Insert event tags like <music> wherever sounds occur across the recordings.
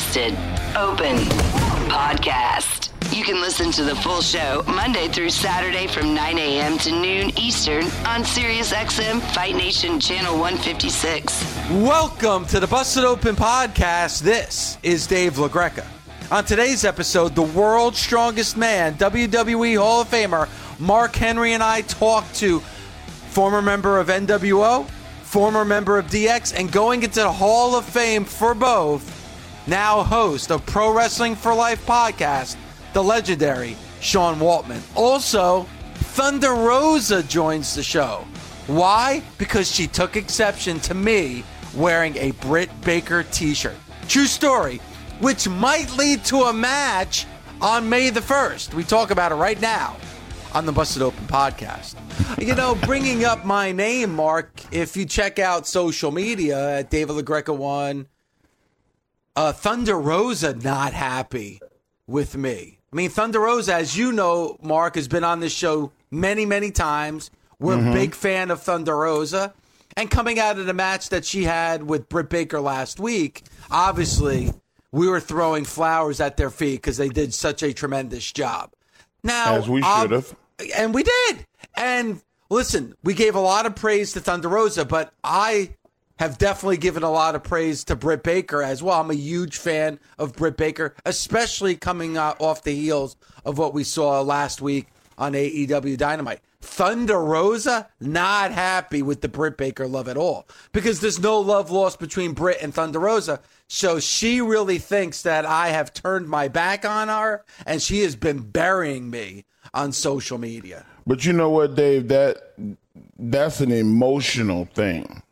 Busted Open Podcast. You can listen to the full show Monday through Saturday from 9 a.m. to noon Eastern on SiriusXM Fight Nation Channel 156. Welcome to the Busted Open Podcast. This is Dave LaGreca. On today's episode, the world's strongest man, WWE Hall of Famer Mark Henry, and I talk to former member of NWO, former member of DX, and going into the Hall of Fame for both, now host of Pro Wrestling for Life podcast, the legendary Sean Waltman. Also, Thunder Rosa joins the show. Why? Because she took exception to me wearing a Britt Baker t shirt. True story, which might lead to a match on May the 1st. We talk about it right now on the Busted Open podcast. You know, <laughs> bringing up my name, Mark, if you check out social media at David LaGreca one, uh, Thunder Rosa not happy with me. I mean, Thunder Rosa, as you know, Mark, has been on this show many, many times. We're a big fan of Thunder Rosa. And coming out of the match that she had with Britt Baker last week, obviously we were throwing flowers at their feet because they did such a tremendous job. Now, As we should have. and we did. And listen, we gave a lot of praise to Thunder Rosa, but I have definitely given a lot of praise to Britt Baker as well. I'm a huge fan of Britt Baker, especially coming uh, off the heels of what we saw last week on AEW Dynamite. Thunder Rosa not happy with the Britt Baker love at all because there's no love lost between Britt and Thunder Rosa. So she really thinks that I have turned my back on her and she has been burying me on social media. But you know what, Dave? That that's an emotional thing.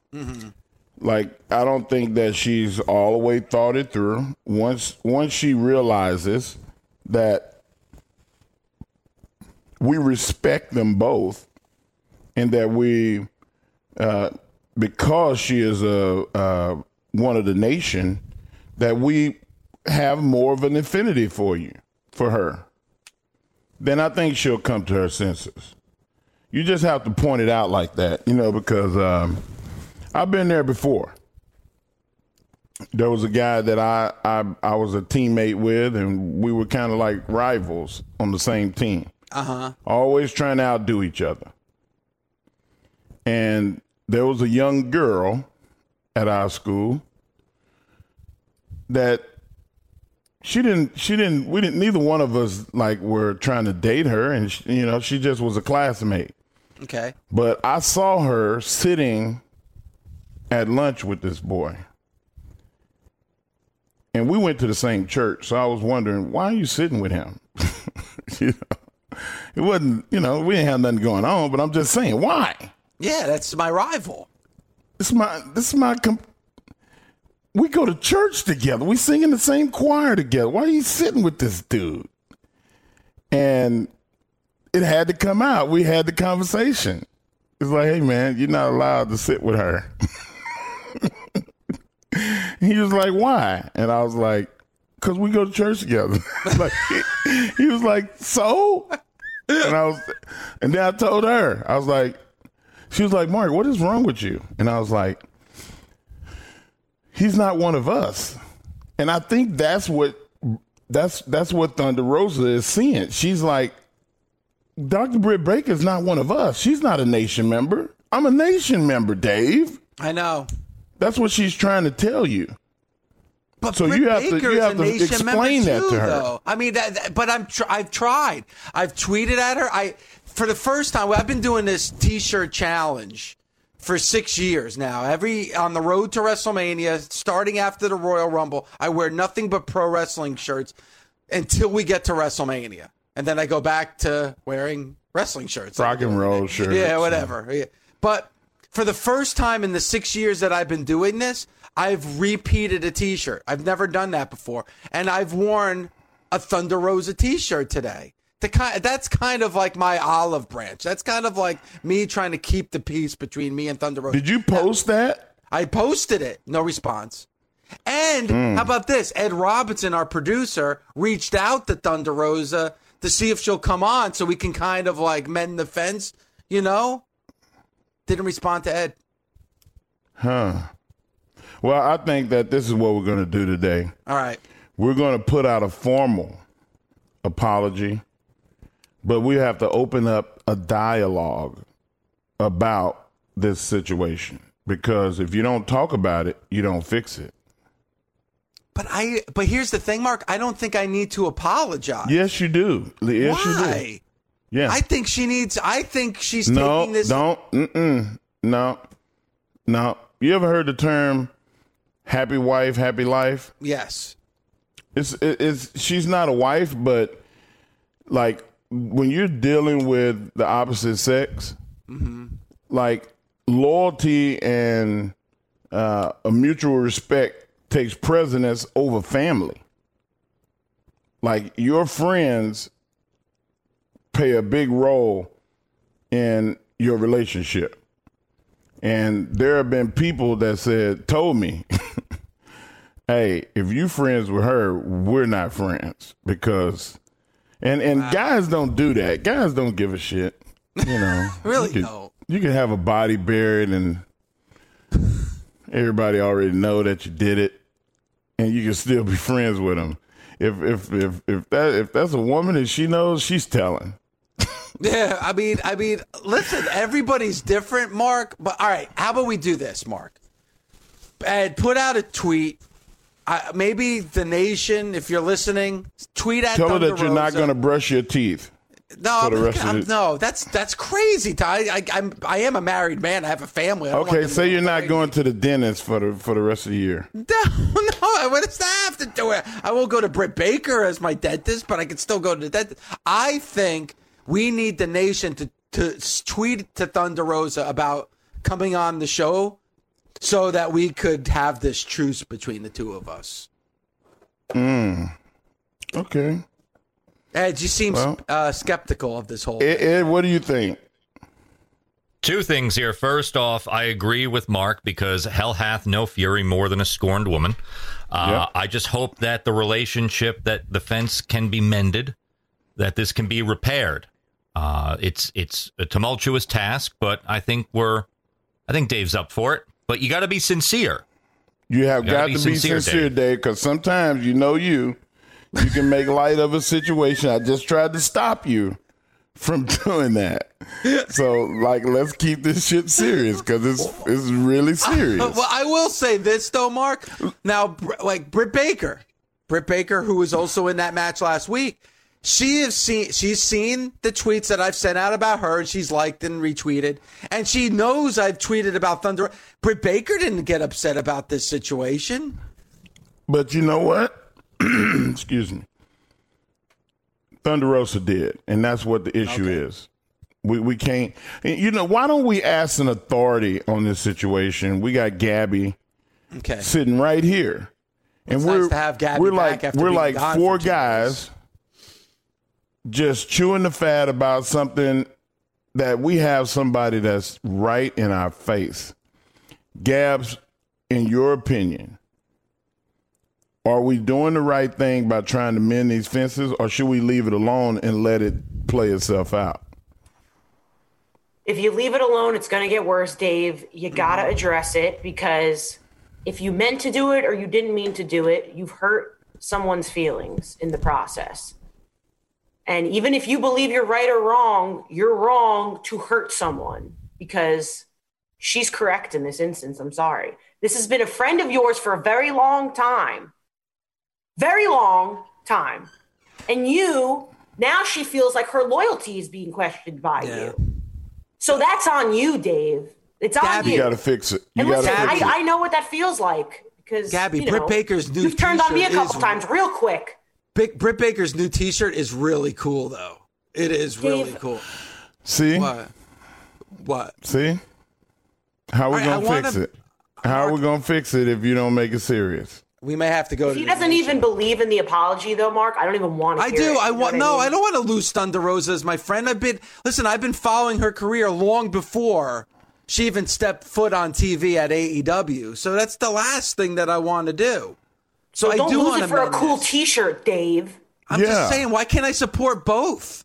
Like I don't think that she's all the way thought it through. Once once she realizes that we respect them both, and that we, uh, because she is a uh, one of the nation, that we have more of an affinity for you, for her then I think she'll come to her senses. You just have to point it out like that, you know, because um, I've been there before. There was a guy that I, I I was a teammate with, and we were kind of like rivals on the same team. Uh huh. Always trying to outdo each other. And there was a young girl at our school that she didn't she didn't we didn't neither one of us like were trying to date her and she, you know she just was a classmate Okay. but i saw her sitting at lunch with this boy and we went to the same church so i was wondering why are you sitting with him <laughs> you know it wasn't you know we didn't have nothing going on but i'm just saying why Yeah, that's my rival. this is my this is my com- we go to church together. We sing in the same choir together. Why are you sitting with this dude? And it had to come out. We had the conversation. It's like, hey man, you're not allowed to sit with her. <laughs> <laughs> he was like, why? And I was like, because we go to church together. <laughs> like, he, was like, so? And I was, and then I told her, I was like, she was like, Mark, what is wrong with you? And I was like, he's not one of us. And I think that's what that's that's what Thunder Rosa is seeing. She's like, Dr. Britt Baker is not one of us. She's not a nation member. I'm a nation member, Dave. I know. That's what she's trying to tell you. But So Britt you have to- you have to explain that too, to her. Though. I mean, that, that- but I'm tr- I've tried. I've tweeted at her. I for the first time. I've been doing this T-shirt challenge for six years now. Every on the road to WrestleMania, starting after the Royal Rumble, I wear nothing but pro wrestling shirts until we get to WrestleMania, and then I go back to wearing wrestling shirts. Rock and roll <laughs> shirts. Yeah, whatever. Yeah. But for the first time in the six years that I've been doing this, I've repeated a T-shirt. I've never done that before, and I've worn a Thunder Rosa T-shirt today. The kind that's kind of like my olive branch. That's kind of like me trying to keep the peace between me and Thunder Rosa. Did you post that? I posted it, no response. And hmm. how about this? Ed Robinson, our producer, reached out to Thunder Rosa to see if she'll come on so we can kind of like mend the fence, you know? Didn't respond to Ed. Huh. Well, I think that this is what we're going to do today. All right. We're going to put out a formal apology, but we have to open up a dialogue about this situation because if you don't talk about it, you don't fix it. But I but here's the thing, Mark. I don't think I need to apologize. Yes, you do. Yes, you do. Yeah. I think she needs I think she's no, taking this don't. Mm-mm. No, no. You ever heard the term "happy wife, happy life"? Yes. It's it's she's not a wife, but like when you're dealing with the opposite sex, like loyalty and uh, a mutual respect takes precedence over family. Like your friends play a big role in your relationship. And there have been people that said, told me, <laughs> hey, if you friends with her, we're not friends because, and and guys don't do that. Guys don't give a shit. You know, <laughs> Really you could, don't. You can have a body buried and everybody already know that you did it, and you can still be friends with them. If if if if that if that's a woman and she knows, she's telling. Yeah, I mean, I mean, listen, everybody's different, Mark. But all right, how about we do this, Mark? Ed, put out a tweet. Uh, maybe the nation, if you're listening, tweet at Tell her that you're not going to brush your teeth. No, for the I'm- no, that's that's crazy. Ty. I, I'm I am a married man. I have a family. I Okay, say to you're not crazy. going to the dentist for the for the rest of the year. <laughs> No, no. What does that have to do with? I won't go to Britt Baker as my dentist, but I can still go to the dentist. I think we need the nation to to tweet to Thunder Rosa about coming on the show, so that we could have this truce between the two of us. Okay, Ed, you seem Well- uh, skeptical of this whole. Ed, Ed, what do you think? Two things here. First off, I agree with Mark because hell hath no fury more than a scorned woman. Uh, Yep. I just hope that the relationship, that the fence can be mended, that this can be repaired. Uh, it's it's a tumultuous task, but I think we're, I think Dave's up for it. But you got to be sincere. You have You gotta be to be sincere, sincere, Dave. Dave, because sometimes you know you, you can make light of a situation. I just tried to stop you from <laughs> doing that. So, like, let's keep this shit serious because it's it's really <laughs> serious. Well, I will say this though, Mark. Now, like Britt Baker, Britt Baker, who was also in that match last week, she has seen she's seen the tweets that I've sent out about her, and she's liked and retweeted, and she knows I've tweeted about Thunder. Britt Baker didn't get upset about this situation. But you know what? <clears throat> Excuse me. Thunder Rosa did, and that's what the issue is. We we can't. You know why don't we ask an authority on this situation? We got Gabby Okay, sitting right here, and It's we're nice to have Gabby we're like we're like four guys just chewing the fat about something that we have somebody that's right in our face. Gabs, in your opinion, are we doing the right thing by trying to mend these fences, or should we leave it alone and let it play itself out? if you leave it alone, it's going to get worse, Dave. You got to address it because if you meant to do it or you didn't mean to do it, you've hurt someone's feelings in the process. And even if you believe you're right or wrong, you're wrong to hurt someone because she's correct in this instance. I'm sorry. This has been a friend of yours for a very long time. Very long time. And you, now she feels like her loyalty is being questioned by Yeah. you. So that's on you, Dave. It's on Gabby, you. You got to fix it. You and listen, fix it. I, I know what that feels like because Gabby, you Britt Baker's new You've turned on me a t-shirt couple is- times, real quick. Big, Britt Baker's new T-shirt is really cool, though. It is really cool. See, What? What? see, how we All right, I gonna wanna- fix it? How are we gonna fix it if you don't make it serious? We may have to go. If to he doesn't nation. even believe in the apology, though, Mark, I don't even want to. I hear do. It, I want what no. mean? I don't want to lose Thunder Rosa as my friend. I've been listen. I've been following her career long before she even stepped foot on TV at AEW. So that's the last thing that I want to do. So, I Don't do lose want it for a cool this. T-shirt, Dave. I'm Yeah. just saying, why can't I support both?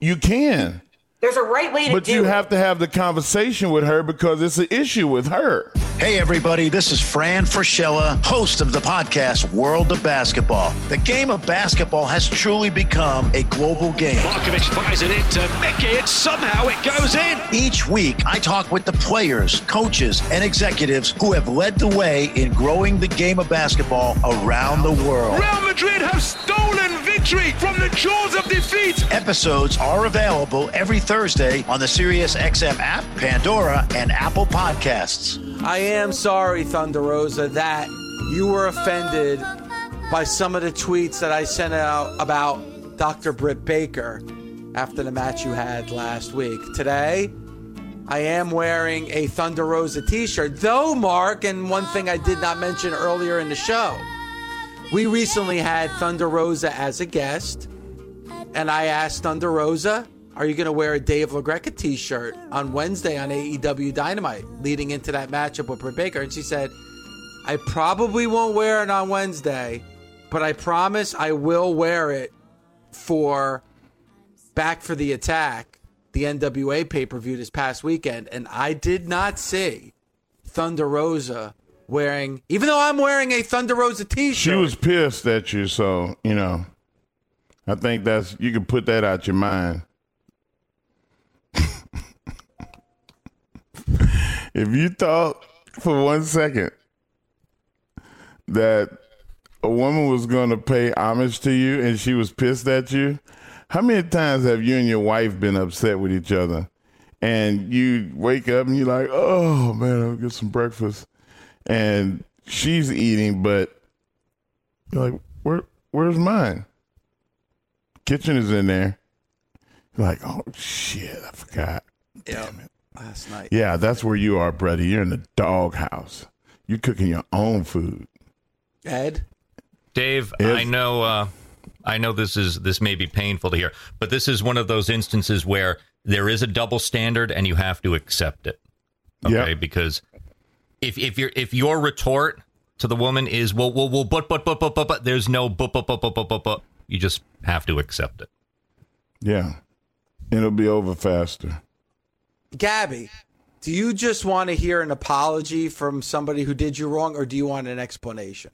You can, There's a right way to but do it. But you have to have the conversation with her because it's an issue with her. Hey, everybody, this is Fran Fraschilla, host of the podcast World of Basketball. The game of basketball has truly become a global game. Markovic fires it into Mickey, and somehow it goes in. Each week, I talk with the players, coaches, and executives who have led the way in growing the game of basketball around the world. Real Madrid have stolen victory from the jaws of defeat. Episodes are available every Thursday on the SiriusXM app, Pandora, and Apple Podcasts. I am sorry, Thunder Rosa, that you were offended by some of the tweets that I sent out about Dr. Britt Baker after the match you had last week. Today, I am wearing a Thunder Rosa t shirt, though, Mark, and one thing I did not mention earlier in the show. We recently had Thunder Rosa as a guest, and I asked Thunder Rosa, Are you going to wear a Dave LaGreca t shirt on Wednesday on AEW Dynamite leading into that matchup with Britt Baker? And she said, I probably won't wear it on Wednesday, but I promise I will wear it for Back for the Attack, the NWA pay per view this past weekend. And I did not see Thunder Rosa wearing, even though I'm wearing a Thunder Rosa t shirt. She was pissed at you, so you know. I think that's you can put that out your mind. <laughs> if you thought for one second that a woman was going to pay homage to you and she was pissed at you, how many times have you and your wife been upset with each other? And you wake up and you're like, "Oh man, I'll get some breakfast," and she's eating, but you're like, "Where, where's mine?" Kitchen is in there. You're like, "Oh shit, I forgot." Damn it. Last night. Yeah, that's where you are, buddy. You're in the doghouse. You're cooking your own food. Ed? Dave, Yes. I know uh, I know this is this may be painful to hear, but this is one of those instances where there is a double standard and you have to accept it. Okay, Yeah. because if if your if your retort to the woman is well well well but but but but but but there's no but but but but but but but you just have to accept it. Yeah. It'll be over faster. Gabby, do you just want to hear an apology from somebody who did you wrong, or do you want an explanation?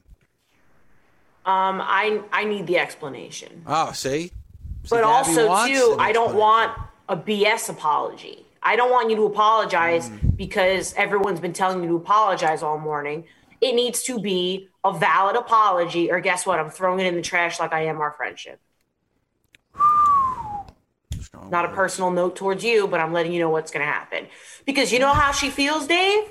Um, I I need the explanation. Oh, see? See, but Gabby also too, I don't want a BS apology. I don't want you to apologize Mm. because everyone's been telling you to apologize all morning. It needs to be a valid apology, or guess what? I'm throwing it in the trash like I am our friendship. Not a personal note towards you, but I'm letting you know what's going to happen. Because you know how she feels, Dave?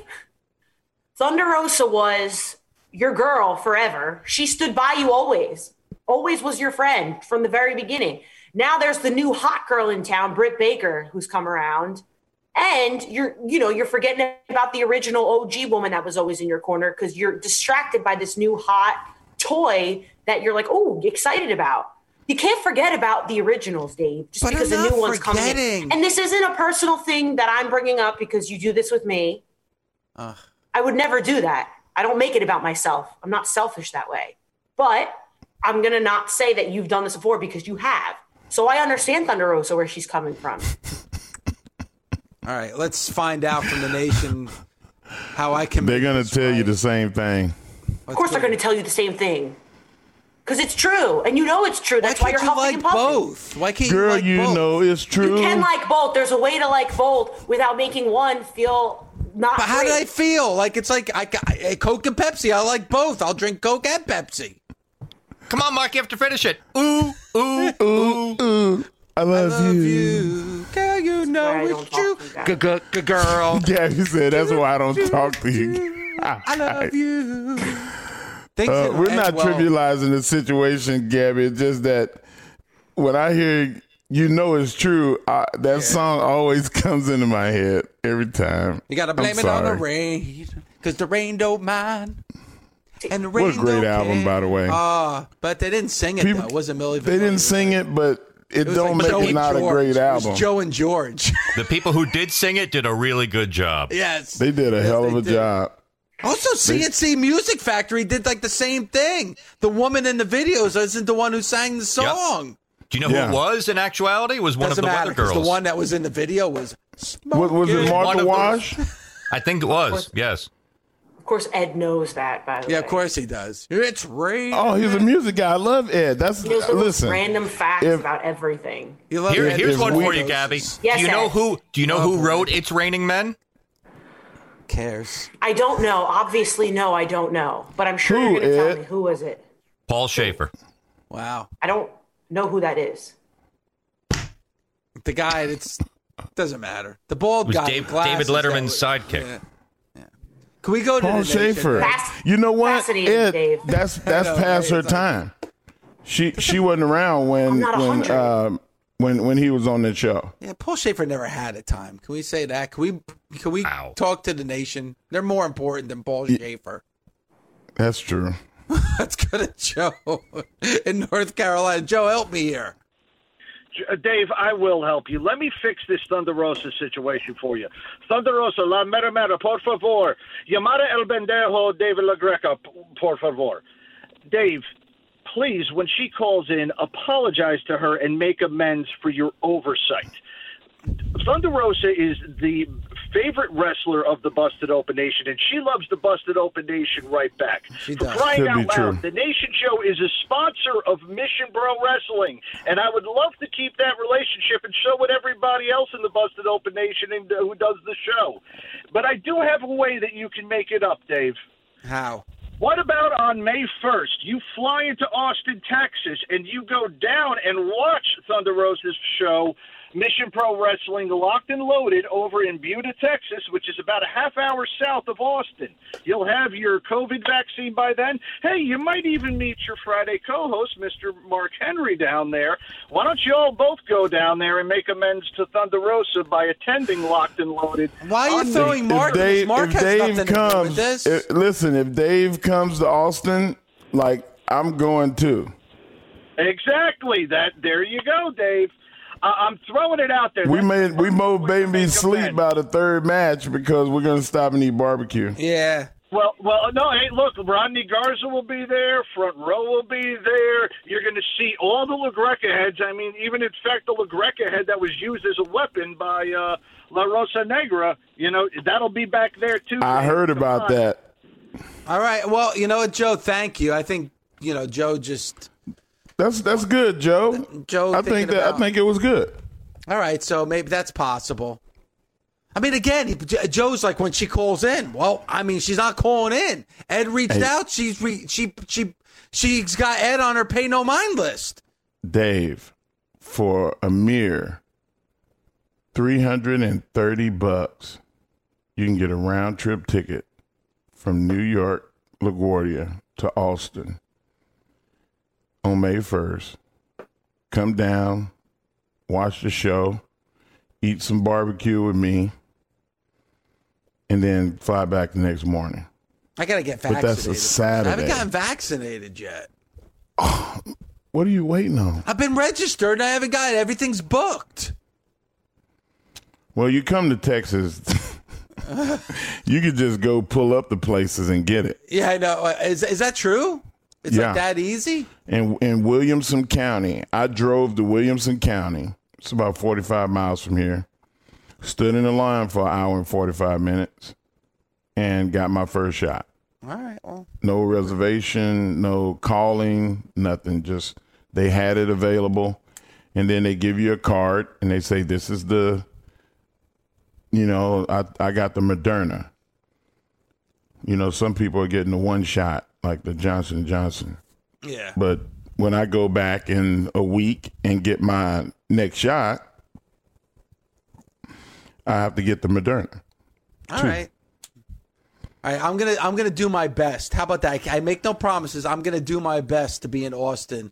Thunder Rosa was your girl forever. She stood by you always. Always was your friend from the very beginning. Now there's the new hot girl in town, Britt Baker, who's come around. And you're, you know, you're forgetting about the original OG woman that was always in your corner because you're distracted by this new hot toy that you're like, oh, excited about. You can't forget about the originals, Dave, just But because the new one's coming in. And this isn't a personal thing that I'm bringing up because you do this with me. I would never do that. I don't make it about myself. I'm not selfish that way. But I'm going to not say that you've done this before because you have. So I understand Thunder Rosa where she's coming from. <laughs> All right, let's find out from the nation how I can. They're going to tell you the same thing. Of course, they're going to tell you the same thing. Because it's true. And you know it's true. That's why, can't you're you huffing like and puffing. both? Why can't Girl, you like you both? know it's true. You can like both. There's a way to like both without making one feel not But how great. did I feel? Like it's like I, I eh, Coke and Pepsi. I like both. I'll drink Coke and Pepsi. Come on, Mark, you have to finish it. Ooh, ooh, Ooh, ooh, I love, Love you. you, girl. You why know I it's true. talk to you guys. G- g- girl, <laughs> Yeah, you said that's why I don't talk to you. I love you. Things Uh, we're not well. trivializing the situation, Gabby. It's just that when I hear you know it's true, I, that song always <laughs> comes into my head every time. You gotta I'm blame it on the rain. Cause the rain don't mind. And the rain What a great don't album, care. by the way. Ah, but they didn't sing it People- though. It wasn't Millie They didn't sing it, but it, It don't like make Joe it and not a George. great It was album. Joe and George. <laughs> The people who did sing it did a really good job. yes. They did a Yes, hell of a did. job. Also, CNC Music Factory did like the same thing. The woman in the videos isn't the one who sang the song. Do you know Yeah. who it was in actuality? It was one Doesn't of the matter weather 'cause girls. the one that was in the video was. What was it, Smoking. One Martha of the- Wash? I think it was. Yes. Of course, Ed knows that. By the Yeah, way, yeah, of course he does. It's rain. Oh, he's a music guy. I love Ed. That's He knows the most listen. random facts if- about everything. You love Here, Ed here's one for you, Gabby. Yes, do you know Ed. who? Do you know who boy. wrote "It's Raining Men"? cares. I don't know. Obviously, no, I don't know. But I'm sure Who, you're going to tell me who was it. Paul Shaffer. Wow. I don't know who that is. The guy that's doesn't matter. The bald It was guy. Dave, David Letterman's that sidekick. Yeah. Yeah. Can we go to Paul? Shaffer. Fast- You know what? fascinating, Ed, Dave. that's that's know, past her It's like- time. She she wasn't around when when 100. uh, when when he was on that show. Yeah, Paul Shaffer never had a time. Can we say that? Can we can we Ow. talk to the nation? They're more important than Paul Shaffer. That's true. <laughs> Let's go to Joe in North Carolina. Joe, help me here. Uh, Dave, I will help you. Let me fix this Thunder Rosa situation for you. Thunder Rosa, la mera mera, por favor. Llamada el bendejo David LaGreca, por favor. Dave, please, when she calls in, apologize to her and make amends for your oversight. Thunder Rosa is the favorite wrestler of the Busted Open Nation, and she loves the Busted Open Nation right back. She For does. crying Could out be loud, true. the Nation Show is a sponsor of Mission Pro Wrestling, and I would love to keep that relationship and show it everybody else in the Busted Open Nation and, uh, who does the show. But I do have a way that you can make it up, Dave. How? What about on May 1st? You fly into Austin, Texas, and you go down and watch Thunder Rosa's show, Mission Pro Wrestling Locked and Loaded, over in Buda, Texas, which is about a half hour south of Austin. You'll have your COVID vaccine by then. Hey, you might even meet your Friday co host, Mr. Mark Henry, down there. Why don't you all both go down there and make amends to Thunder Rosa by attending Locked and Loaded? Why are you throwing Mark? if Dave, Mark if has Dave nothing to do with comes, this. if- listen, if Dave comes to Austin, like I'm going too. Exactly. That. There you go, Dave. I I'm throwing it out there. We That's made we first made baby sleep amends. by the third match because we're gonna stop and eat barbecue. yeah. Well, well, no. Hey, look, Rodney Garza will be there. Front row will be there. You're going to see all the LaGreca heads. I mean, even in fact, the LaGreca head that was used as a weapon by uh, La Rosa Negra. You know, that'll be back there too. I Dave. heard Come about on. that. All right. Well, you know what, Joe? Thank you. I think you know Joe just. That's that's good, Joe. Joe I think that about- I think it was good. All right, so maybe that's possible. I mean, again, Joe's like when she calls in. Well, I mean, she's not calling in. Ed reached Hey. out. She's re- she she she's got Ed on her pay no mind list. Dave, for a mere three hundred and thirty bucks, you can get a round trip ticket from New York LaGuardia to Austin on May first. Come down, watch the show, eat some barbecue with me, and then fly back the next morning. I gotta get vaccinated. But that's a first. I haven't gotten vaccinated yet. <sighs> What are you waiting on? I've been registered. and I haven't got it. Everything's booked. Well, you come to Texas, <laughs> you could just go pull up the places and get it. Yeah, I know. Uh, Is is that true? It's Yeah. like that easy. In in Williamson County, I drove to Williamson County. It's about forty five miles from here. Stood in the line for an hour and forty five minutes, and got my first shot. All right. Well, No reservation, no calling, nothing. Just they had it available, and then they give you a card and they say this is the. You know, I I got the Moderna. You know, some people are getting the one shot, like the Johnson Johnson. yeah. But when I go back in a week and get my next shot, I have to get the Moderna. All right. All right, I'm gonna I'm gonna do my best. How about that? I make no promises. I'm gonna do my best to be in Austin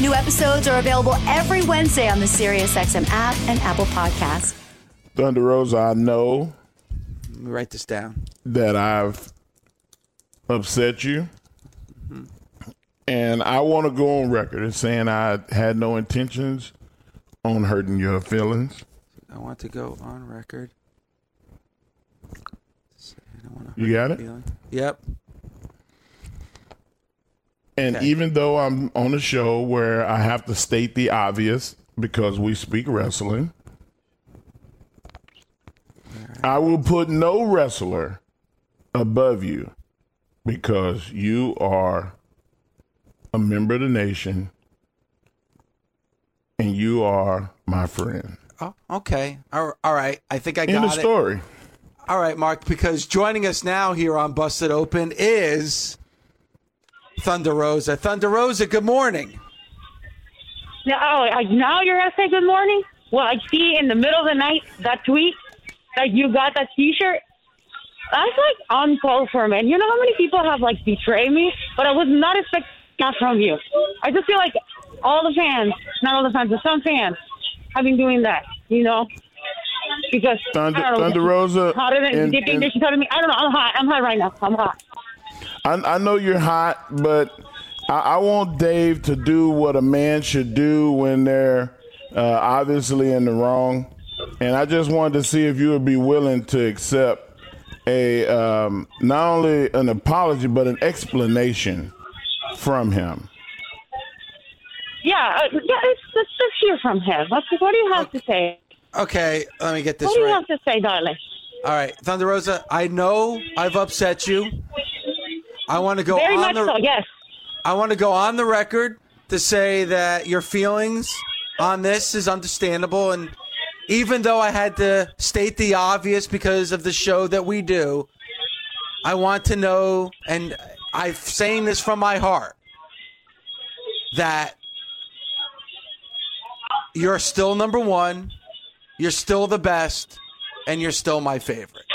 New episodes are available every Wednesday on the SiriusXM app and Apple Podcasts. Thunder Rosa, I know Let me write this down. that I've upset you. And I want to go on record as saying I had no intentions on hurting your feelings. I want to go on record. I don't wanna You got it? feeling. Yep. And Okay. even though I'm on a show where I have to state the obvious because we speak wrestling, I will put no wrestler above you because you are a member of the nation and you are my friend. Oh, okay. All right. I think I In got the it. story. All right, Mark, because joining us now here on Busted Open is Thunder Rosa. Thunder Rosa, good morning. Now, oh, now you're gonna say good morning? Well, I see in the middle of the night that tweet that you got that T-shirt. That's like uncalled for, man. You know how many people have like betrayed me, but I was not expecting that from you. I just feel like all the fans, not all the fans, but some fans, have been doing that. You know, because Thunder- I don't know, Thunder Rosa hotter than and- do you think and- they should tell me? I don't know. I'm hot. I'm hot right now. I'm hot. I, I know you're hot, but I, I want Dave to do what a man should do when they're uh, obviously in the wrong. And I just wanted to see if you would be willing to accept a um, not only an apology but an explanation from him. Yeah, uh, yeah. It's let's just hear from him. Let's, what do you have to say? Okay, let me get this What do you right. have to say, darling? All right, Thunder Rosa, I know I've upset you. I want to go Very on much the so. Yes. I want to go on the record to say that your feelings on this is understandable and even though I had to state the obvious because of the show that we do, I want to know and I'm saying this from my heart that you're still number 1, you're still the best, and you're still my favorite.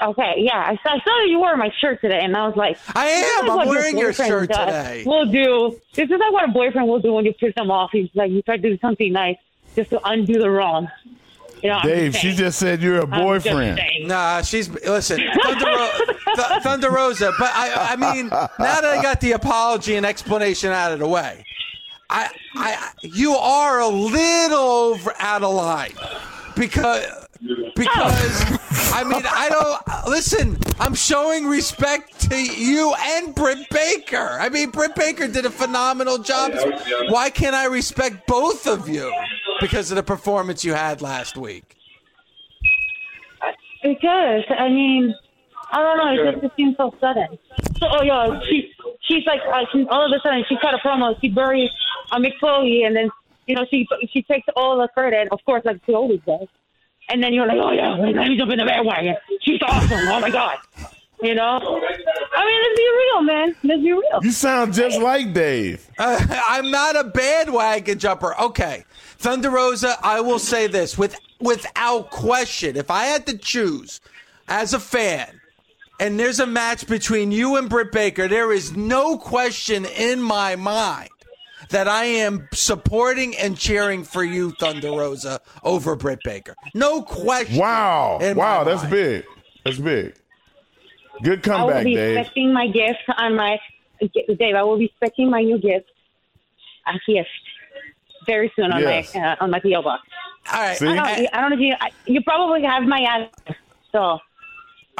Okay, yeah. I saw, I saw that you wore my shirt today, and I was like, I this am. is I'm what wearing your boyfriend shirt does. today. Will do. This is like what a boyfriend will do when you piss him off. He's like, you try to do something nice just to undo the wrong. You know, I'm Dave, just she just said you're a I'm just boyfriend. saying. Nah, she's listen, Thunder, Ro- Th- Thunder Rosa. But I, I mean, now that I got the apology and explanation out of the way, I, I, you are a little over out of line because, because, I mean, I don't listen. I'm showing respect to you and Britt Baker. I mean, Britt Baker did a phenomenal job. Why can't I respect both of you because of the performance you had last week? Because I mean, I don't know. It just it seems so sudden. So, oh yeah, she she's like uh, she, all of a sudden she cut a promo. She buries uh, Mick Foley, and then you know she she takes all the credit, of course, like she always does. And then you're like, oh yeah, let me jump in the bandwagon. She's awesome. Oh my god. You know, I mean, let's be real, man. Let's be real. You sound just like Dave. Uh, <laughs> I'm not a bandwagon jumper. Okay, Thunder Rosa. I will say this with without question. If I had to choose as a fan, and there's a match between you and Britt Baker, there is no question in my mind that I am supporting and cheering for you, Thunder Rosa, over Britt Baker. No question. Wow. Wow, that's mind. big. That's big. Good comeback, Dave. I will comeback, be Dave. expecting my gift on my Dave. I will be expecting my new gift, a gift, very soon on Yes. my uh, on my PO box. All right. I don't, I don't know if you I, you probably have my address, so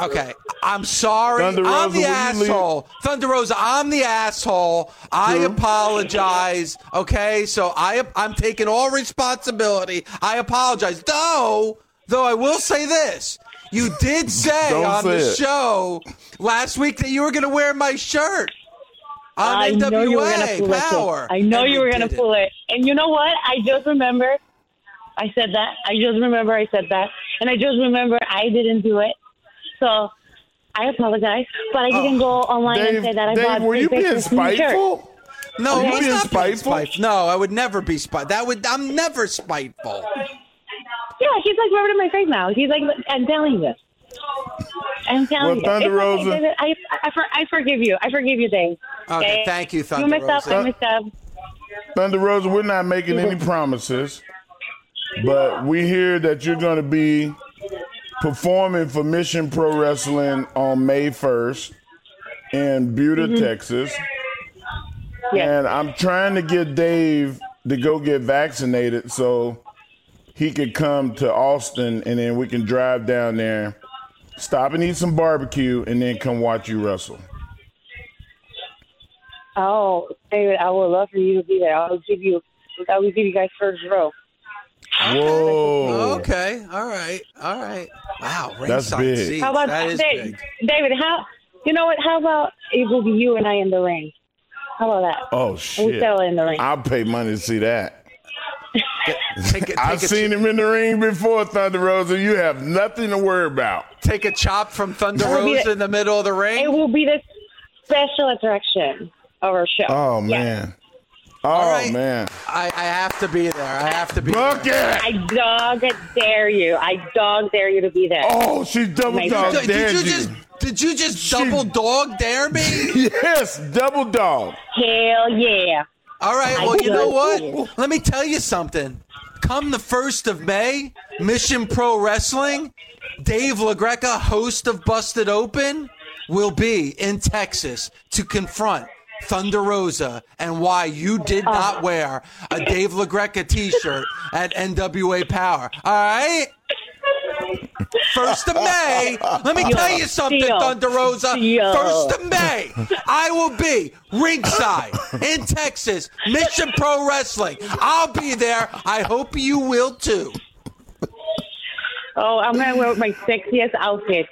Okay, I'm sorry. Thunder I'm Rosa, the will you leave- asshole. Thunder Rosa, I'm the asshole. I True. apologize. Okay, so I I'm taking all responsibility. I apologize. Though, though I will say this. You did <laughs> say Don't on say the it. show last week that you were going to wear my shirt on I NWA know you were gonna pull Power. it. I know and you were gonna didn't. pull it. And you know what? I just remember I said that. I just remember I said that, and I just remember I didn't do it. So I apologize, but I didn't oh, go online and say that I Dave, bought were you being pictures from the shirt. spiteful? No, Are you I was being not spiteful? spiteful. No, I would never be spiteful. That would. I'm never spiteful. Yeah, he's like rubbing in my face now. He's like, I'm telling you. I'm telling Well, you. Thunder It's okay, Rosa- David. I, I, for, I forgive you. I forgive you, Dave. Okay, thank you, Thunder You Thunder messed up. I messed up. Thunder Rosa, we're not making any promises, but we hear that you're going to be performing for Mission Pro Wrestling on May 1st in Buda, Mhm. Texas. Yes. And I'm trying to get Dave to go get vaccinated so he could come to Austin and then we can drive down there, stop and eat some barbecue, and then come watch you wrestle. Oh, David, I would love for you to be there. I'll give you, I will give you guys first row. Whoa. Okay. All right. All right. Wow. That's ringside big. seats. How about that is Dave, big. David? How? You know what? How about it will be you and I in the ring? How about that? Oh shit! We shit! settle in the ring. I'll pay money to see that. Take a, <laughs> I've take a, seen him in the ring before, Thunder Rosa. You have nothing to worry about. take a chop from Thunder That Rosa the- in the middle of the ring. It will be the special attraction of our show. Oh Yes. man. Oh All right. man. I, I have to be there. I have to be Look there. at. I dog dare you. I dog dare you to be there. Oh, she double My dog God. Did dared you you. just did you just double dog dare me? <laughs> yes, double dog. Hell yeah. All right. I Well, you know did. what? Let me tell you something. Come the first of May, Mission Pro Wrestling, Dave LaGreca, host of Busted Open, will be in Texas to confront Thunder Rosa and why you did oh. not wear a Dave LaGreca T-shirt at NWA Power. All right. First of May. Let me tell you something, Deal. Thunder Rosa. Deal. First of May, I will be ringside in Texas, Mission Pro Wrestling. I'll be there. I hope you will too. Oh, I'm gonna wear my sexiest outfit.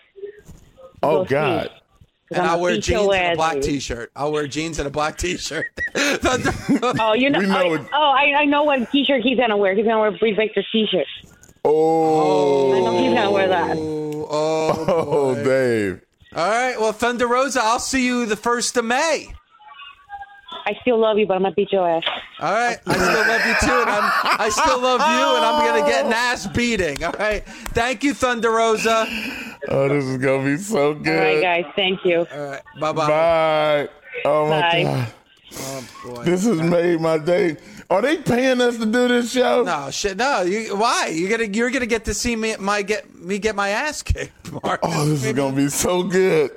Oh God. see. God. And I'm I'll wear jeans and a black. T-shirt. I'll wear jeans and a black T-shirt. Oh, you know. <laughs> We know I, oh, I, I know what T-shirt he's gonna wear. He's gonna wear Britt Baker T-shirt. Oh. I know he's gonna wear that. oh, <laughs> Oh, Dave. all right. Well, Thunder Rosa, I'll see you the first of May. I still love you, but I'm gonna beat your ass. All right, I still love you too, and I'm I still love you, and I'm gonna get an ass beating. All right, thank you, Thunder Rosa. Oh, this is gonna be so good. All right, guys. Thank you. All right, bye bye. Bye. Oh my Bye. God. Oh boy. This has made my day. Are they paying us to do this show? No shit. No. You, why? You gonna you're gonna get to see me my get me get my ass kicked, Mark. Oh, this is gonna be so good.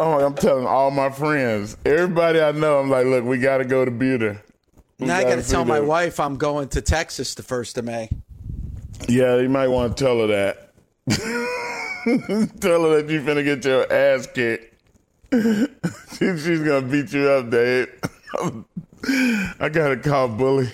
Oh, I'm telling all my friends, everybody I know. I'm like, look, we got to go to Buda. We now I gotta gotta tell my wife I'm going to Texas the first of May. Yeah, you might want to tell her that. <laughs> tell her that you're finna get your ass kicked. <laughs> She's gonna beat you up, Dave. <laughs> I gotta call Bully.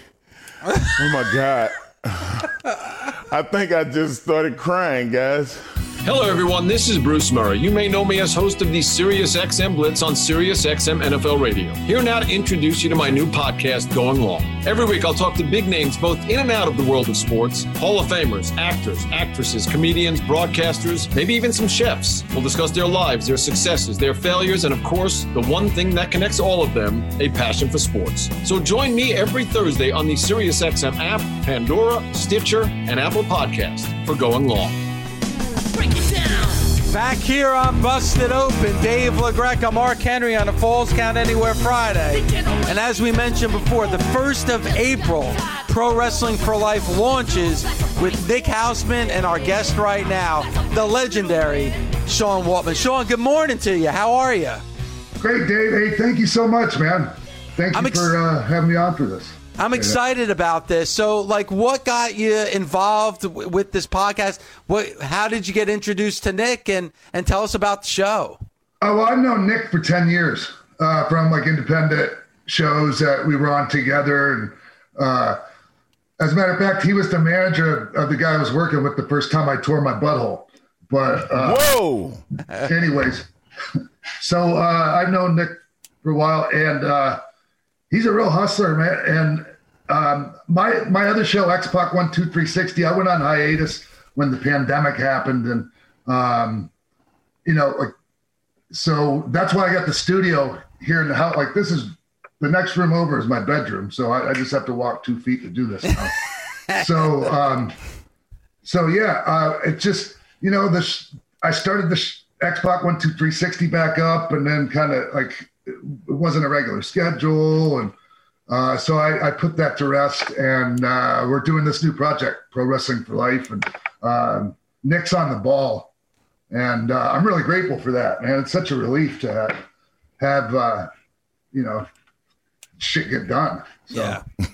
Oh my god. I think I just started crying, guys. Hello, everyone. This is Bruce Murray. You may know me as host of the Sirius XM Blitz on Sirius XM NFL Radio. Here now to introduce you to my new podcast, Going Long. Every week, I'll talk to big names both in and out of the world of sports Hall of Famers, actors, actresses, comedians, broadcasters, maybe even some chefs. We'll discuss their lives, their successes, their failures, and of course, the one thing that connects all of them a passion for sports. So join me every Thursday on the Sirius XM app, Pandora, Stitcher, and Apple Podcast for Going Long. Back here on Busted Open, Dave LaGreca, Mark Henry on a Falls Count Anywhere Friday. And as we mentioned before, the 1st of April, Pro Wrestling for Life launches with Nick Hausman and our guest right now, the legendary Sean Waltman. Sean, good morning to you. How are you? Great, Dave. Hey, thank you so much, man. Thank you ex- for uh, having me on for this. I'm excited about this. So, like, what got you involved w- with this podcast? What? How did you get introduced to Nick? And and tell us about the show. Oh, well, I've known Nick for 10 years uh, from like independent shows that we were on together. And uh, as a matter of fact, he was the manager of, of the guy I was working with the first time I tore my butthole. But uh, Whoa! anyways, <laughs> so uh, I've known Nick for a while, and uh, he's a real hustler, man. And um, my my other show, X Pac One Two Three Sixty, I went on hiatus when the pandemic happened, and um, you know, like, so that's why I got the studio here in the house. Like, this is the next room over is my bedroom, so I, I just have to walk two feet to do this. <laughs> So, um, so yeah, uh, it just you know this. I started the sh- X Pac One Two Three Sixty back up, and then kind of like it wasn't a regular schedule and uh, so I, I, put that to rest, and uh, we're doing this new project, Pro Wrestling for Life, and um, Nick's on the ball, and uh, I'm really grateful for that, man. It's such a relief to have, have uh, you know, shit get done. So. Yeah. <laughs>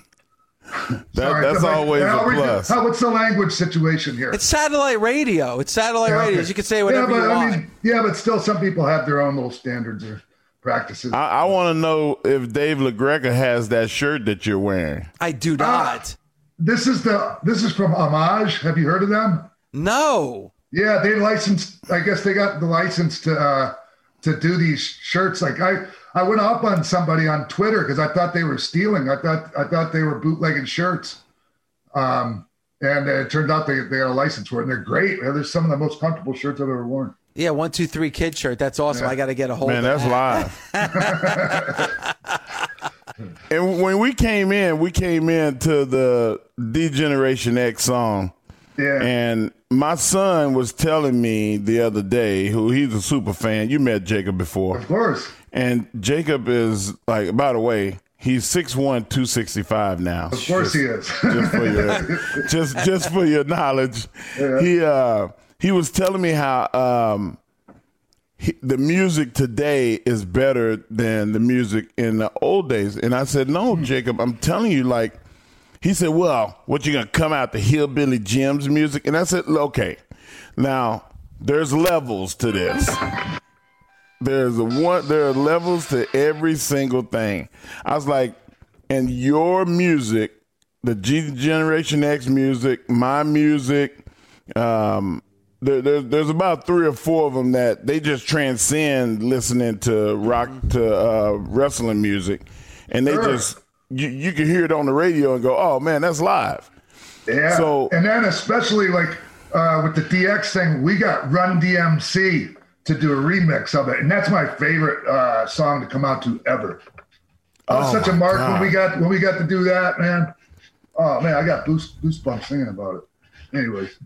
that, that's always a plus. How, what's the language situation here? It's satellite radio. It's satellite Yeah, radio. okay. You can say whatever yeah, but, you want. I mean, yeah, but still, some people have their own little standards or practices. I, I want to know if Dave LaGreca has that shirt that you're wearing. I do not. this is the this is from Homage. Have you heard of them? No. Yeah, they licensed. I guess they got the license to uh, to do these shirts. Like I, I went up on somebody on Twitter because I thought they were stealing. I thought I thought they were bootlegging shirts. Um, and it turned out they, they got a license for it, and they're great. They're some of the most comfortable shirts I've ever worn. Yeah, one, two, three kid shirt. That's awesome. Yeah. I got to get a hold Man, of that's that. live. <laughs> and when we came in, we came in to the D-Generation X song. Yeah. And my son was telling me the other day, who he's a super fan. You met Jacob before. Of course. And Jacob is like, by the way, he's 6'1", 265 now. Of course he is. just for your <laughs> just just for your knowledge. He uh he was telling me how um he, the music today is better than the music in the old days. And I said, "No, Jacob, I'm telling you like he said, "Well, what you going to come out the hillbilly Jim's music?" And I said, "Okay. Now, there's levels to this. There's a one there are levels to every single thing." I was like, "And your music the D-Generation X music, my music. Um, there, there, there's about three or four of them that they just transcend listening to rock to uh, wrestling music, and they Sure. just you, you can hear it on the radio and go, "Oh man, that's live." Yeah. So- and then especially like uh, with the DX thing, we got Run DMC to do a remix of it, and that's my favorite uh, song to come out to ever. I was Oh, such a mark God. when we got when we got to do that, man. Oh man, I got boost goosebumps thinking about it. Anyways,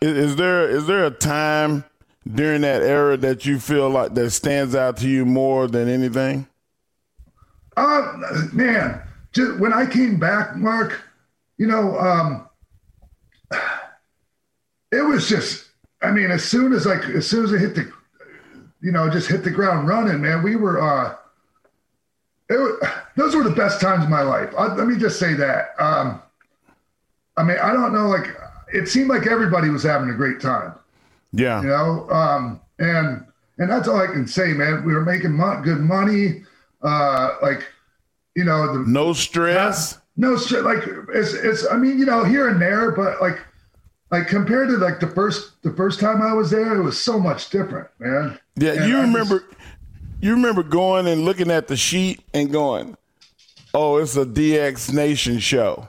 Is, there is there a time during that era that you feel like that stands out to you more than anything? uh, man, just when I came back, Mark, you know, um, it was just. I mean, as soon as like as soon as I hit the, you know, just hit the ground running, man. We were. uh it those were the best times of my life. I, let me just say that. Um, I mean, I don't know. Like, it seemed like everybody was having a great time. Yeah. You know, um, and and that's all I can say, man. We were making mon- good money. Uh, like, you know, the no stress. No stress. Like, it's it's. I mean, you know, here and there, but like, like compared to like the first the first time I was there, it was so much different, man. Yeah, And you I just- remember you remember going and looking at the sheet and going, "Oh, it's a DX Nation show."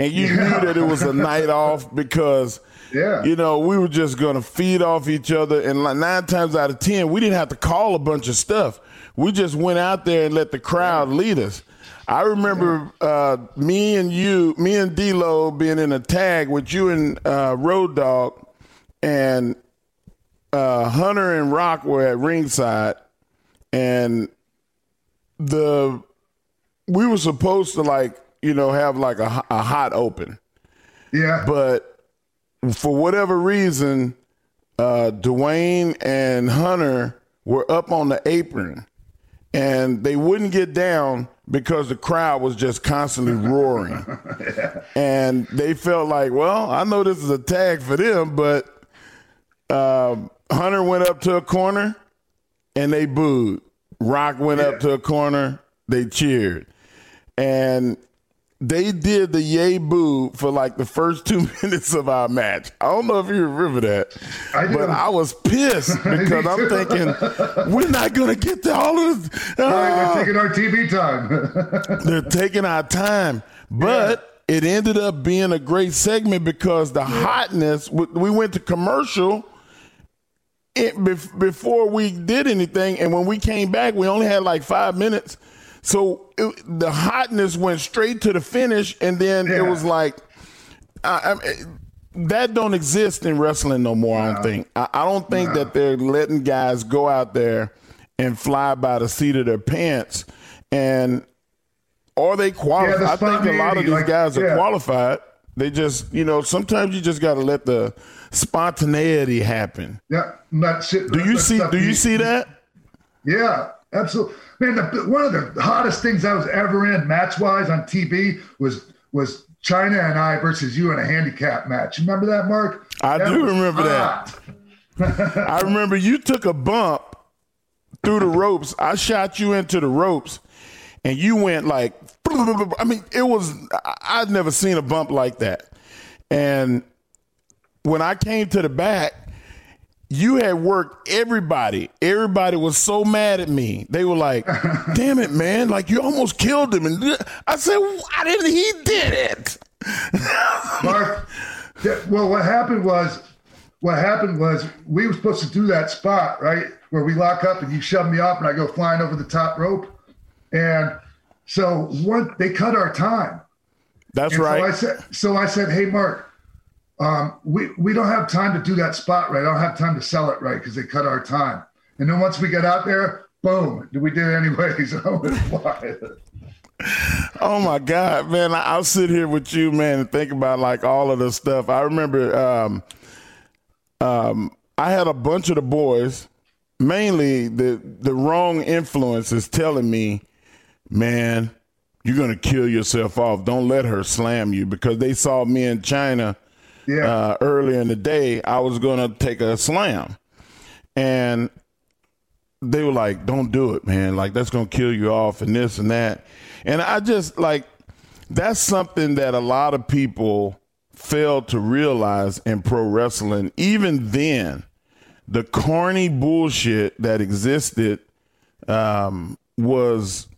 And you Yeah. knew that it was a night <laughs> off because Yeah. you know, we were just going to feed off each other and like 9 times out of 10, we didn't have to call a bunch of stuff. We just went out there and let the crowd lead us. I remember uh, me and you, me and D-Lo being in a tag with you and uh, Road Dog and uh, Hunter and Rock were at ringside, and the we were supposed to like you know have like a, a hot open, Yeah. but for whatever reason, uh, Dwayne and Hunter were up on the apron, and they wouldn't get down because the crowd was just constantly <laughs> roaring, and they felt like, well, I know this is a tag for them, but um, Hunter went up to a corner and they booed. Rock went up to a corner, they cheered. And they did the yay boo for like the first two <laughs> minutes of our match. I don't know if you remember that, I but I was pissed <laughs> because I'm thinking we're not gonna get to all of this. All right, we're ah. taking our TV time. <laughs> They're taking our time, but it ended up being a great segment because the hotness. We we went to commercial. It, before we did anything, and when we came back, we only had like five minutes. So it, the hotness went straight to the finish, and then it was like, I, I, that don't exist in wrestling no more. I don't think. I, I don't think that they're letting guys go out there and fly by the seat of their pants, and or they qualified? Yeah, I think a lot of these like, guys are yeah. qualified. They just, you know, sometimes you just got to let the spontaneity happen. yeah, not shit. Do you see? Do you see that? Yeah, absolutely. Man, the, one of the hottest things I was ever in match wise on TV was was Chyna and I versus you in a handicap match. You remember that, Mark? I That do remember hot. that. <laughs> I remember you took a bump through the ropes. I shot you into the ropes, and you went like. I mean, it was. I'd never seen a bump like that. And when I came to the back, you had worked everybody. Everybody was so mad at me. They were like, <laughs> "Damn it, man! Like you almost killed him." And I said, "I didn't. He did it." <laughs> Mark, well, what happened was, what happened was we were supposed to do that spot right where we lock up and you shove me off and I go flying over the top rope, and so one they cut our time. That's And right. So I said, so I said, hey, Mark, um, we we don't have time to do that spot right. I don't have time to sell it right because they cut our time. And then once we get out there, boom, we did it anyways. <laughs> Flying. Oh my God, man! I'll sit here with you, man, and think about like all of the stuff. I remember, um, um, I had a bunch of the boys, mainly the the wrong influences, telling me, "Man, you're gonna kill yourself off. Don't let her slam you," because they saw me in Chyna uh, earlier in the day. I was gonna take a slam, and they were like, "Don't do it, man. Like that's gonna kill you off, and this and that." And I just like that's something that a lot of people fail to realize in pro wrestling. Even then, the corny bullshit that existed um, was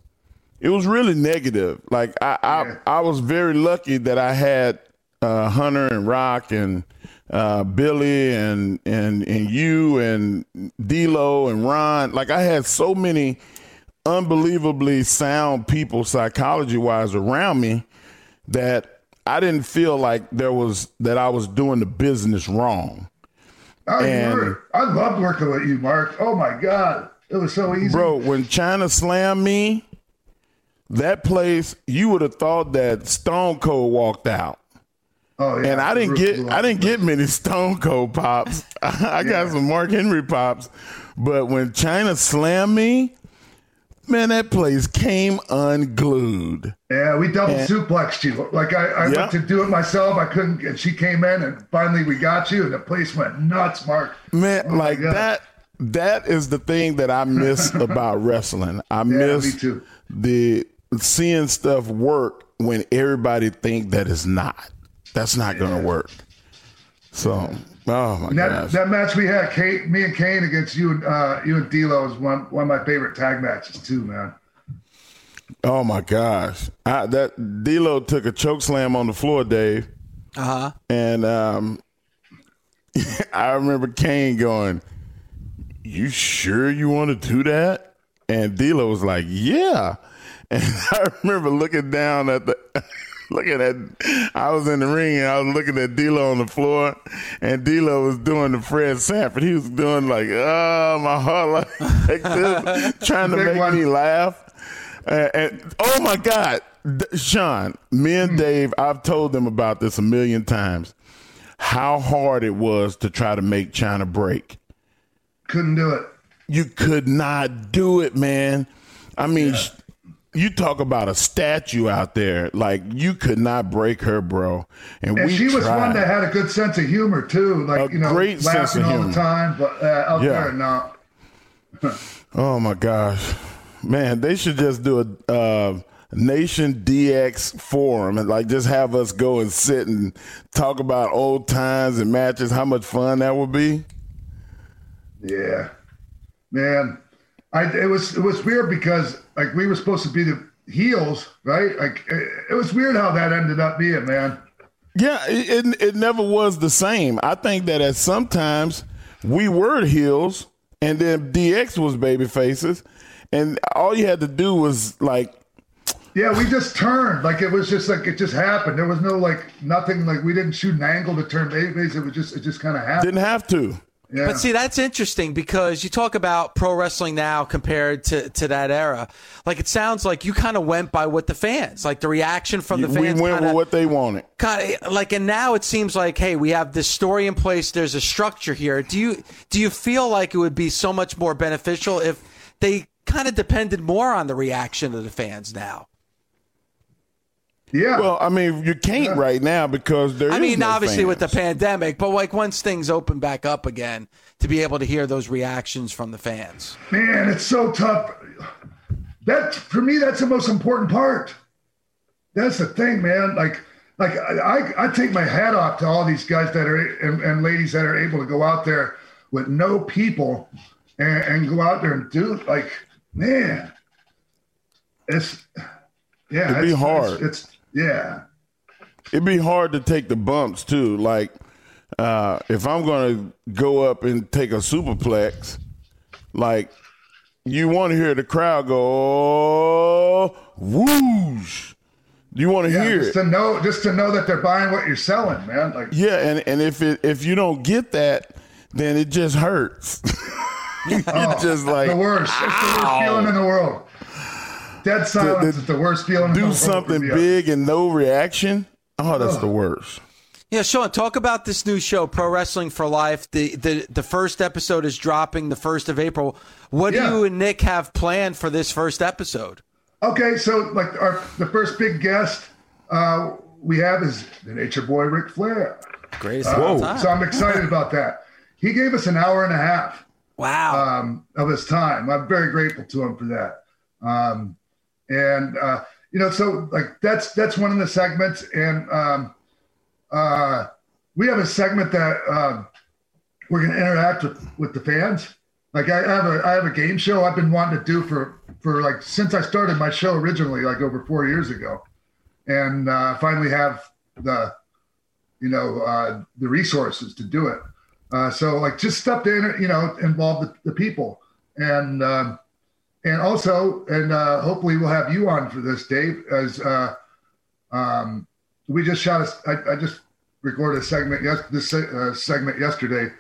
it was really negative. Like I, I, I was very lucky that I had uh, Hunter and Rock and uh, Billy and and and you and D'Lo and Ron. Like I had so many unbelievably sound people, psychology wise, around me that I didn't feel like there was that I was doing the business wrong. Oh, And- were- I loved working with you, Mark. Oh my God, it was so easy. Bro, when Chyna slammed me, that place, you would have thought that Stone Cold walked out. Oh yeah, and I didn't get I didn't get many Stone Cold pops. <laughs> I got some Mark Henry pops, but when Chyna slammed me, man, that place came unglued. Yeah, we double And- suplexed you. Like I, I Yeah. went to do it myself. I couldn't, and she came in, and finally we got you, and the place went nuts, Mark. Man, Oh, like that that is the thing that I miss <laughs> about wrestling. I miss me too. the seeing stuff work when everybody think that it's not. That's not gonna work. So, oh my And that, gosh. that match we had, Kate, me and Kane against you and uh, you and D'Lo is one one of my favorite tag matches too, man. Oh my gosh. I, that D'Lo took a choke slam on the floor, Dave. Uh huh. And um, <laughs> I remember Kane going, "You sure you want to do that?" And D'Lo was like, "Yeah." <laughs> And I remember looking down at the, <laughs> looking at, that. I was in the ring and I was looking at D'Lo on the floor, and D'Lo was doing the Fred Sanford. He was doing like, "Oh my heart," like, this, <laughs> trying to make one. me laugh. Uh, and oh my God, D- Sean, me and Dave, I've told them about this a million times. How hard it was to try to make Chyna break. Couldn't do it. You could not do it, man. I mean, sh you talk about a statue out there. Like you could not break her, bro. And, And we she was one that had a good sense of humor too, like A you know, great laughing all humor. the time. But uh, out Yeah. there, no. <laughs> Oh my gosh, man! They should just do a uh, Nation DX forum and like just have us go and sit and talk about old times and matches, how much fun that would be? Yeah, man. I it was it was weird because like we were supposed to be the heels, right? Like it, was weird how that ended up being, man. Yeah, it, it, it never was the same. I think that at sometimes we were heels and then DX was baby faces, and all you had to do was like Yeah, we just turned. Like it was just like it just happened. There was no like nothing like we didn't shoot an angle to turn babyface. It was just it just kind of happened. didn't have to. Yeah. But see, that's interesting because you talk about pro wrestling now compared to, to that era. Like it sounds like you kind of went by what the fans, like the reaction from the we fans. We went kinda, with what they wanted. kind of like, and now it seems like, hey, we have this story in place. There's a structure here. Do you do you feel like it would be so much more beneficial if they kind of depended more on the reaction of the fans now? Yeah. Well, I mean, you can't right now because there I is mean, no obviously with the pandemic, but like once things open back up again, to be able to hear those reactions from the fans. Man, it's so tough. That for me, that's the most important part. That's the thing, man. Like, like I, I take my hat off to all these guys that are and, and ladies that are able to go out there with no people and, and go out there and do like, man, it's yeah, It'd be it's, hard. It's, it's yeah. It'd be hard to take the bumps too. Like uh, if I'm going to go up and take a superplex, like you want to hear the crowd go, oh, whoosh. You want to Yeah, hear just it. to know, just to know that they're buying what you're selling, man. Like, Yeah, and, and if it if you don't get that, then it just hurts. <laughs> You're oh, just like the worst. It's the worst feeling in the world. Dead silence is the worst feeling. in the do world something big and no reaction. Oh, that's the worst. Yeah, Sean, talk about this new show, Pro Wrestling for Life. The the the first episode is dropping the first of April. What Yeah. do you and Nick have planned for this first episode? Okay, so like our the first big guest uh, we have is the Nature Boy Ric Flair. Greatest Uh, of all time. so I'm excited about that. He gave us an hour and a half. Wow. Um, of his time. I'm very grateful to him for that. Um, and uh, you know, so like that's that's one of the segments, and um, uh, we have a segment that uh, we're going to interact with with the fans. Like I have a I have a game show I've been wanting to do for for like since I started my show originally, like over four years ago, and uh, finally have the you know uh, the resources to do it. Uh, so like just stuff to you know involve the, the people and um, and also and uh, hopefully we'll have you on for this, Dave. As uh, um, we just shot a, I, I just recorded a segment yes this uh, segment yesterday.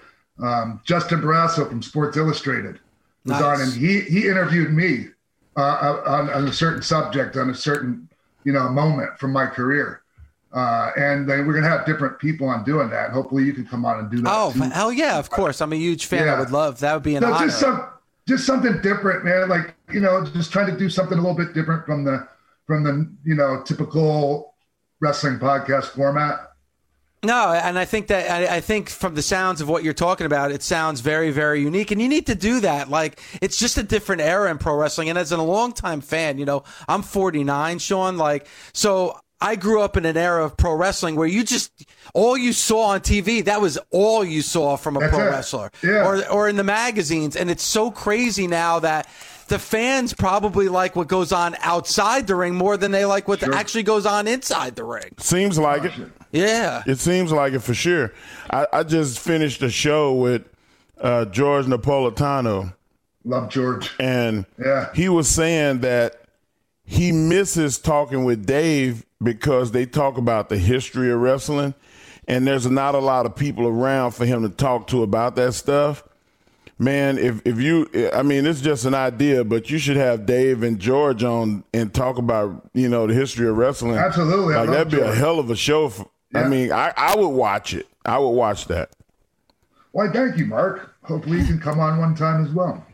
Um, Justin Barrasso from Sports Illustrated was Nice. on, and he he interviewed me uh, on, on a certain subject on a certain you know moment from my career. Uh, and then we're gonna have different people on doing that. Hopefully, you can come on and do that. Oh, too. hell yeah, of course. I'm a huge fan. Yeah. I would love that. Would be an No, honor. Just something different, man. Like you know, just trying to do something a little bit different from the from the you know typical wrestling podcast format. No, and I think that I, I think from the sounds of what you're talking about, it sounds very, very unique, and you need to do that. Like it's just a different era in pro wrestling. And as a longtime fan, you know, I'm 49, Sean. Like so. I grew up in an era of pro wrestling where you just all you saw on TV that was all you saw from a That's pro it. wrestler Yeah. or or in the magazines and it's so crazy now that the fans probably like what goes on outside the ring more than they like what actually goes on inside the ring. Seems like it. Yeah. It seems like it for sure. I, I just finished a show with uh, George Napolitano. Love George. And Yeah. he was saying that he misses talking with Dave because they talk about the history of wrestling. And there's not a lot of people around for him to talk to about that stuff. Man, if, if you, I mean, it's just an idea, but you should have Dave and George on and talk about, you know, the history of wrestling. Absolutely. Like, that'd be a hell of a show. For, I mean, I, I would watch it. I would watch that. Why, thank you, Mark. Hopefully, you can come on one time as well.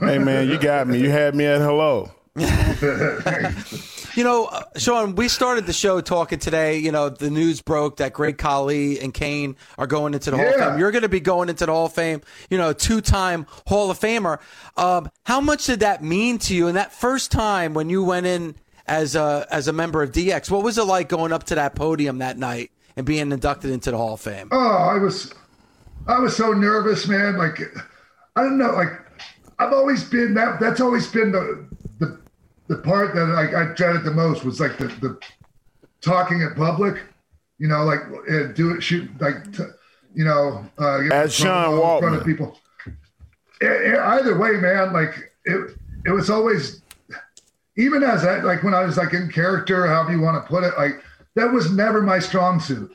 hey, man, you got me. You had me at hello. <laughs> <laughs> You know, uh, Sean, we started the show talking today. You know, the news broke that Great Khali and Kane are going into the Hall of Fame. You're going to be going into the Hall of Fame, you know, two time Hall of Famer. Um, how much did that mean to you? And that first time when you went in as a as a member of DX. What was it like going up to that podium that night and being inducted into the Hall of Fame? Oh, I was, I was so nervous, man. Like, I don't know. Like, I've always been that. That's always been the the the part that I, I dreaded the most was like the the talking in public. You know, like uh, do it, shoot, like, t- you know, uh, As in front of- in front of people. E- e- either way, man, like it, it was always even as I, like when I was like in character, however you want to put it, like that was never my strong suit.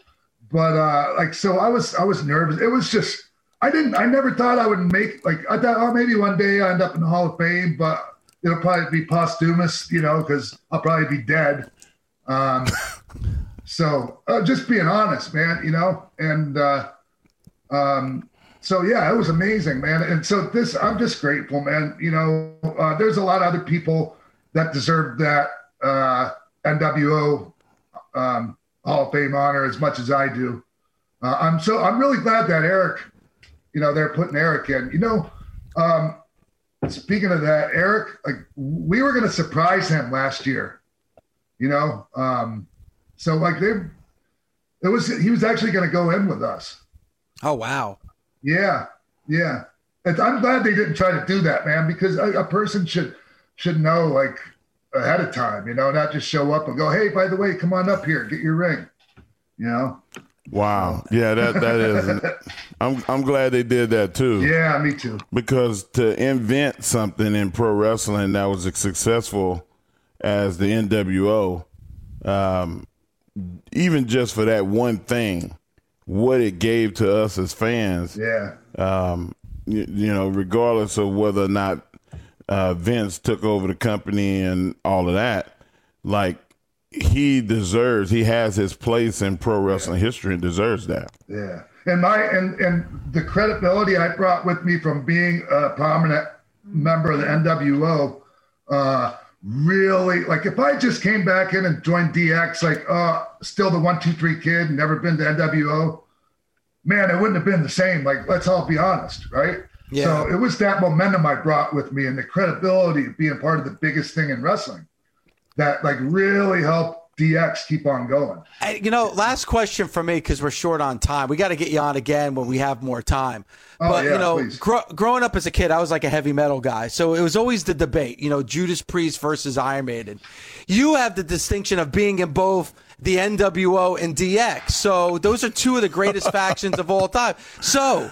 But uh like so I was I was nervous. It was just I didn't I never thought I would make like I thought oh maybe one day I end up in the Hall of Fame, but it'll probably be posthumous, you know, because I'll probably be dead. Um so uh, just being honest, man, you know, and uh um so yeah, it was amazing, man. And so this, I'm just grateful, man. You know, uh, there's a lot of other people that deserve that uh, NWO um, Hall of Fame honor as much as I do. Uh, I'm so I'm really glad that Eric, you know, they're putting Eric in. You know, um, speaking of that, Eric, like we were going to surprise him last year. You know, um, so like they, it was he was actually going to go in with us. Oh wow. Yeah, yeah. It's, I'm glad they didn't try to do that, man, because a, a person should should know like ahead of time, you know, not just show up and go, "Hey, by the way, come on up here, get your ring," you know. Wow. Yeah, that that is. I'm I'm glad they did that too. Yeah, me too. Because to invent something in pro wrestling that was as successful as the NWO, um, even just for that one thing, what it gave to us as fans. Yeah. Um, you, you know, regardless of whether or not uh, Vince took over the company and all of that, like he deserves, he has his place in pro wrestling history and deserves that. Yeah. And my and and the credibility I brought with me from being a prominent member of the NWO, uh, really like if I just came back in and joined DX, like uh, still the one two three kid, never been to NWO, man, it wouldn't have been the same. Like let's all be honest, right? Yeah. So it was that momentum I brought with me and the credibility of being part of the biggest thing in wrestling that like really helped DX keep on going. You know, last question for me because we're short on time. We got to get you on again when we have more time. Oh, but yeah, you know, gro- growing up as a kid, I was like a heavy metal guy, so it was always the debate. You know, Judas Priest versus Iron Maiden. You have the distinction of being in both the NWO and DX. So those are two of the greatest <laughs> factions of all time. So.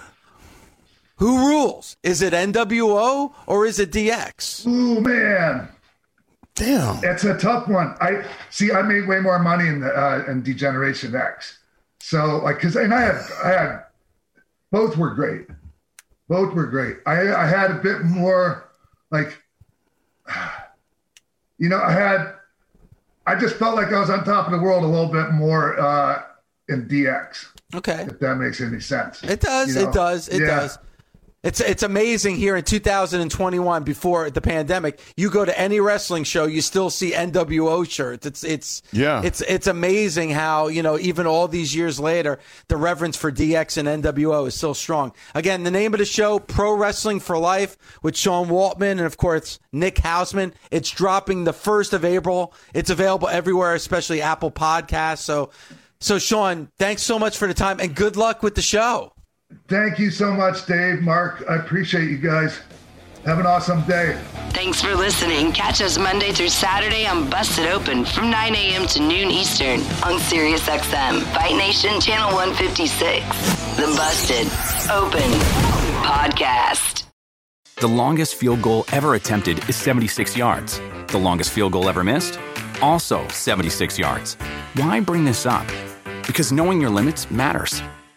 Who rules? Is it NWO or is it DX? Ooh man, damn, it's a tough one. I see. I made way more money in the uh, in Degeneration X, so like because and I had I had both were great, both were great. I I had a bit more like, <sighs> you know, I had I just felt like I was on top of the world a little bit more uh, in DX. Okay, if that makes any sense. It does. You know? It does. It Yeah. does. It's it's amazing here in 2021 before the pandemic. You go to any wrestling show, you still see NWO shirts. It's it's Yeah. It's it's amazing how you know even all these years later, the reverence for DX and NWO is still strong. Again, the name of the show, Pro Wrestling for Life, with Sean Waltman and of course Nick Hausman. It's dropping the first of April. It's available everywhere, especially Apple Podcasts. So. So, Sean, thanks so much for the time and good luck with the show. Thank you so much, Dave, Mark. I appreciate you guys. Have an awesome day. Thanks for listening. Catch us Monday through Saturday on Busted Open from 9 a.m. to noon Eastern on SiriusXM, Fight Nation Channel 156. The Busted Open Podcast. The longest field goal ever attempted is 76 yards. The longest field goal ever missed? Also 76 yards. Why bring this up? Because knowing your limits matters,